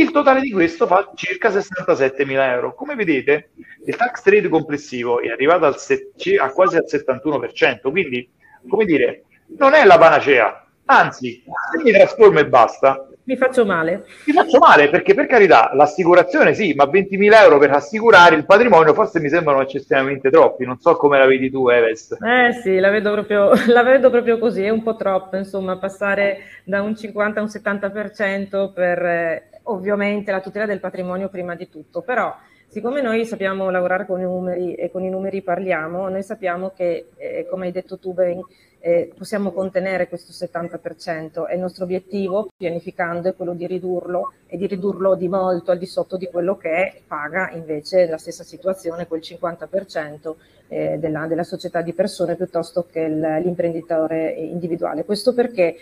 Il totale di questo fa circa 67 mila euro. Come vedete, il tax rate complessivo è arrivato al se- a quasi al 71%, quindi, come dire, non è la panacea. Anzi, se mi trasformo e basta, mi faccio male. Mi faccio male perché per carità l'assicurazione sì, ma 20.000 euro per assicurare il patrimonio forse mi sembrano eccessivamente troppi. Non so come la vedi tu, Eves. Eh sì, la vedo proprio, la vedo proprio così, è un po' troppo, insomma, passare da un 50 a un 70% per eh, ovviamente la tutela del patrimonio prima di tutto, però siccome noi sappiamo lavorare con i numeri e con i numeri parliamo, noi sappiamo che, eh, come hai detto tu ben, eh, possiamo contenere questo 70% e il nostro obiettivo, pianificando, è quello di ridurlo e di ridurlo di molto al di sotto di quello che paga invece la stessa situazione, quel 50% eh, della, della, società di persone piuttosto che l'imprenditore individuale. Questo perché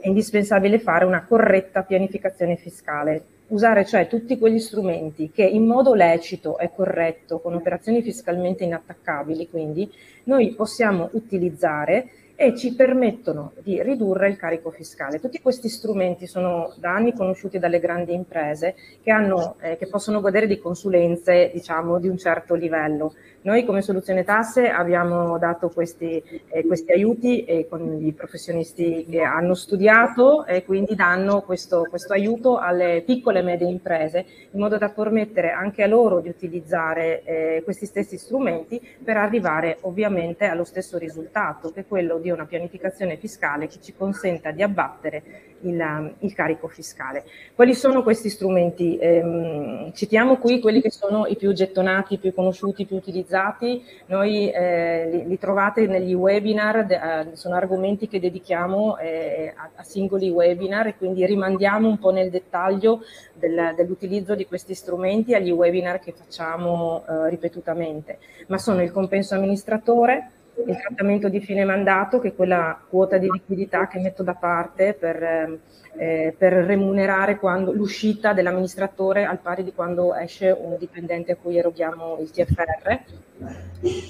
è indispensabile fare una corretta pianificazione fiscale, usare cioè tutti quegli strumenti che in modo lecito e corretto, con operazioni fiscalmente inattaccabili, quindi noi possiamo utilizzare e ci permettono di ridurre il carico fiscale. Tutti questi strumenti sono da anni conosciuti dalle grandi imprese che, hanno, eh, che possono godere di consulenze diciamo, di un certo livello. Noi come Soluzione Tasse abbiamo dato questi, eh, questi aiuti eh, con i professionisti che hanno studiato e quindi danno questo, questo, aiuto alle piccole e medie imprese in modo da permettere anche a loro di utilizzare eh, questi stessi strumenti per arrivare ovviamente allo stesso risultato che è quello di una pianificazione fiscale che ci consenta di abbattere il, il carico fiscale. Quali sono questi strumenti? Eh, citiamo qui quelli che sono i più gettonati, i più conosciuti, i più utilizzati. Noi eh, li, li, trovate negli webinar, de, uh, sono argomenti che dedichiamo eh, a, a, singoli webinar e quindi rimandiamo un po' nel dettaglio del, dell'utilizzo di questi strumenti agli webinar che facciamo uh, ripetutamente. Ma sono il compenso amministratore, il trattamento di fine mandato, che è quella quota di liquidità che metto da parte per, eh, per remunerare quando, l'uscita dell'amministratore al pari di quando esce un dipendente a cui eroghiamo il TFR.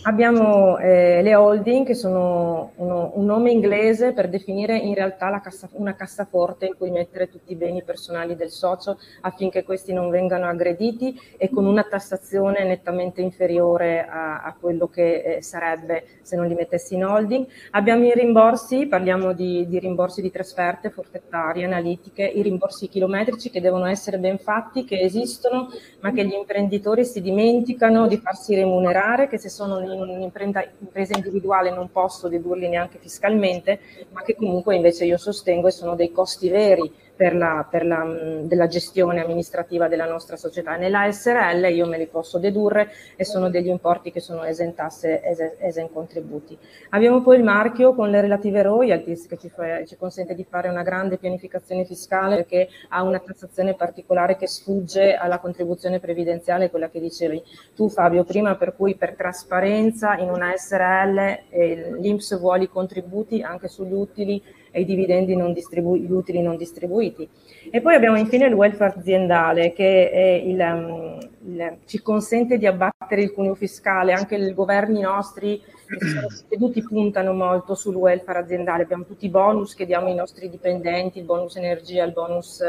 Abbiamo eh, le holding che sono uno, un nome inglese per definire in realtà cassa, una cassaforte in cui mettere tutti i beni personali del socio affinché questi non vengano aggrediti e con una tassazione nettamente inferiore a, a quello che eh, sarebbe se non li mettessi in holding. Abbiamo i rimborsi, parliamo di, di rimborsi di trasferte forfettarie, analitiche, i rimborsi chilometrici che devono essere ben fatti, che esistono, ma che gli imprenditori si dimenticano di farsi remunerare, che se sono in un'impresa individuale non posso dedurli neanche fiscalmente, ma che comunque invece io sostengo e sono dei costi veri per la, per la della gestione amministrativa della nostra società. Nella SRL io me li posso dedurre e sono degli importi che sono esentasse, es, esen contributi. Abbiamo poi il marchio con le relative royalties che ci, fa, ci consente di fare una grande pianificazione fiscale perché ha una tassazione particolare che sfugge alla contribuzione previdenziale, quella che dicevi tu Fabio prima, per cui per trasparenza in una SRL eh, l'Inps vuole i contributi anche sugli utili e i dividendi non distribu- gli utili non distribuiti. E poi abbiamo infine il welfare aziendale che il, um, il, ci consente di abbattere il cuneo fiscale, anche i governi nostri sono seduti puntano molto sul welfare aziendale, abbiamo tutti i bonus che diamo ai nostri dipendenti, il bonus energia, il bonus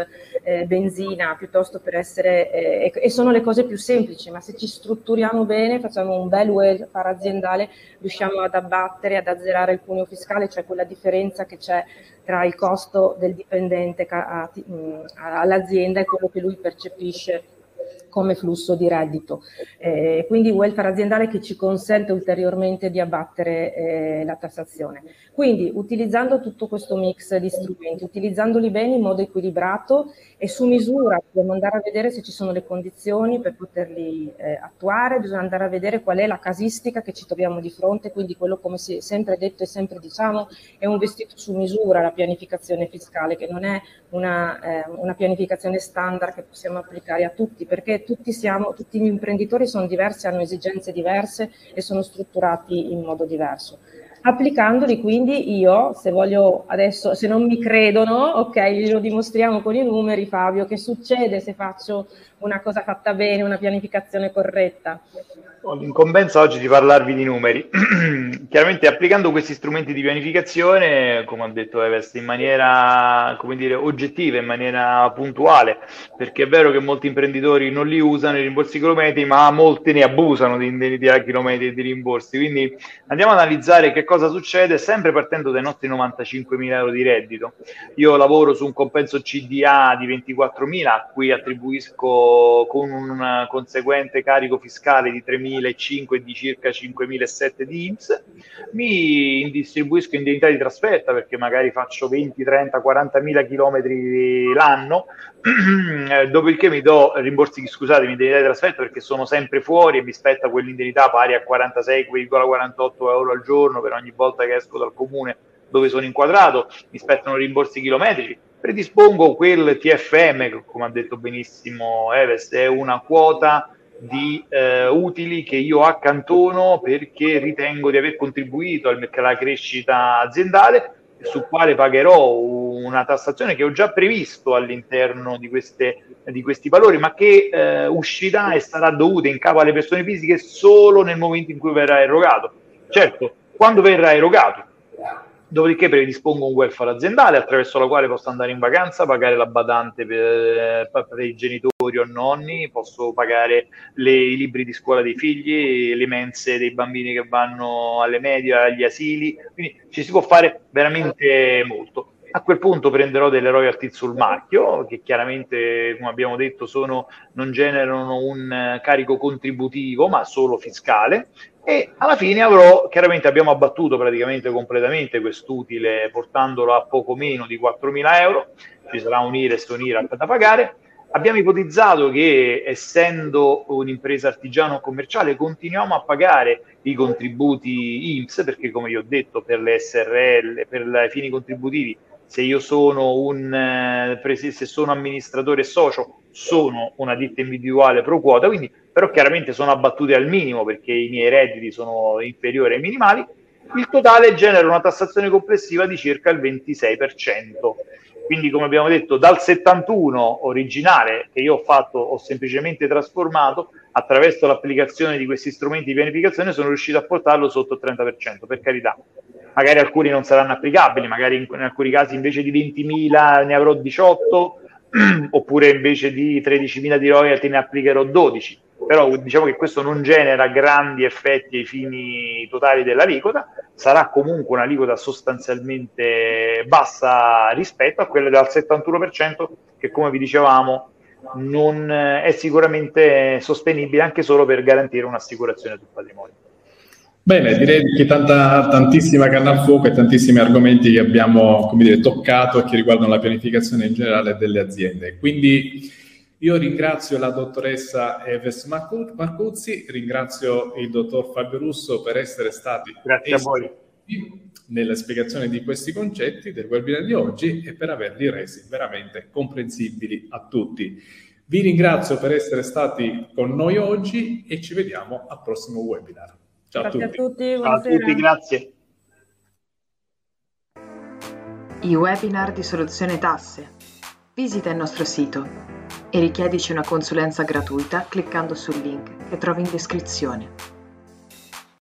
eh, benzina, piuttosto per essere, eh, e sono le cose più semplici, ma se ci strutturiamo bene, facciamo un bel welfare aziendale, riusciamo ad abbattere, ad azzerare il cuneo fiscale, cioè quella differenza che c'è tra il costo del dipendente all'azienda e quello che lui percepisce come flusso di reddito. Eh, quindi welfare aziendale che ci consente ulteriormente di abbattere eh, la tassazione. Quindi utilizzando tutto questo mix di strumenti, utilizzandoli bene in modo equilibrato e su misura, dobbiamo andare a vedere se ci sono le condizioni per poterli eh, attuare, bisogna andare a vedere qual è la casistica che ci troviamo di fronte, quindi quello come si è sempre detto e sempre diciamo è un vestito su misura la pianificazione fiscale, che non è una, eh, una pianificazione standard che possiamo applicare a tutti, perché tutti, siamo, tutti gli imprenditori sono diversi, hanno esigenze diverse e sono strutturati in modo diverso. Applicandoli quindi io, se voglio adesso, se non mi credono, ok, lo dimostriamo con i numeri, Fabio, che succede se faccio una cosa fatta bene, una pianificazione corretta? Ho l'incombenza oggi di parlarvi di numeri. Chiaramente applicando questi strumenti di pianificazione, come ha detto Everest, in maniera come dire, oggettiva, in maniera puntuale, perché è vero che molti imprenditori non li usano i rimborsi chilometri, ma molti ne abusano di indennità chilometri e di rimborsi. Quindi andiamo ad analizzare che cosa succede sempre partendo dai nostri 95.000 euro di reddito. Io lavoro su un compenso CDA di 24.000 a cui attribuisco con un conseguente carico fiscale di 3.000 5.500 e di circa 5.700 di IMSS, mi distribuisco indennità di trasferta perché magari faccio 20, 30, 40.000 km l'anno, dopodiché mi do rimborsi, scusatemi, indennità di trasferta perché sono sempre fuori e mi spetta quell'indennità pari a 46,48 euro al giorno per ogni volta che esco dal comune dove sono inquadrato, mi spettano rimborsi chilometrici, predispongo quel TFM, come ha detto benissimo Eves, è una quota di eh, utili che io accantono perché ritengo di aver contribuito alla crescita aziendale sul quale pagherò una tassazione che ho già previsto all'interno di, queste, di questi valori, ma che eh, uscirà e sarà dovuta in capo alle persone fisiche solo nel momento in cui verrà erogato. Certo, quando verrà erogato Dopodiché predispongo un welfare aziendale attraverso la quale posso andare in vacanza, pagare la badante per, per i genitori o nonni, posso pagare le, i libri di scuola dei figli, le mense dei bambini che vanno alle medie, agli asili, quindi ci si può fare veramente molto. A quel punto prenderò delle royalty sul marchio, che chiaramente, come abbiamo detto, sono, non generano un carico contributivo, ma solo fiscale, e alla fine avrò, chiaramente abbiamo abbattuto praticamente completamente quest'utile portandolo a poco meno di 4.000 euro, ci sarà un IRES e un IRAP da pagare, abbiamo ipotizzato che essendo un'impresa artigiano commerciale continuiamo a pagare i contributi IMSS perché come vi ho detto per le SRL, per i fini contributivi se io sono un eh, se sono amministratore socio, sono una ditta individuale pro quota, quindi però chiaramente sono abbattute al minimo perché i miei redditi sono inferiori ai minimali. Il totale genera una tassazione complessiva di circa il 26%. Quindi, come abbiamo detto, dal 71 originale che io ho fatto, ho semplicemente trasformato attraverso l'applicazione di questi strumenti di pianificazione, sono riuscito a portarlo sotto il 30%, per carità. Magari alcuni non saranno applicabili, magari in, in alcuni casi invece di 20.000 ne avrò 18, oppure invece di 13.000 di royalty ne applicherò 12 però diciamo che questo non genera grandi effetti ai fini totali dell'aliquota, sarà comunque un'aliquota sostanzialmente bassa rispetto a quella del 71% che come vi dicevamo non è sicuramente sostenibile anche solo per garantire un'assicurazione sul patrimonio. Bene, direi che tanta, tantissima canna al fuoco e tantissimi argomenti che abbiamo dire, toccato e che riguardano la pianificazione in generale delle aziende. Quindi io ringrazio la dottoressa Eves Marcuzzi, ringrazio il dottor Fabio Russo per essere stati Grazie a voi. nella spiegazione di questi concetti del webinar di oggi e per averli resi veramente comprensibili a tutti. Vi ringrazio per essere stati con noi oggi e ci vediamo al prossimo webinar. Ciao grazie a tutti. A tutti Ciao a tutti, grazie. I webinar di Soluzione Tasse. Visita il nostro sito e richiedici una consulenza gratuita cliccando sul link che trovi in descrizione.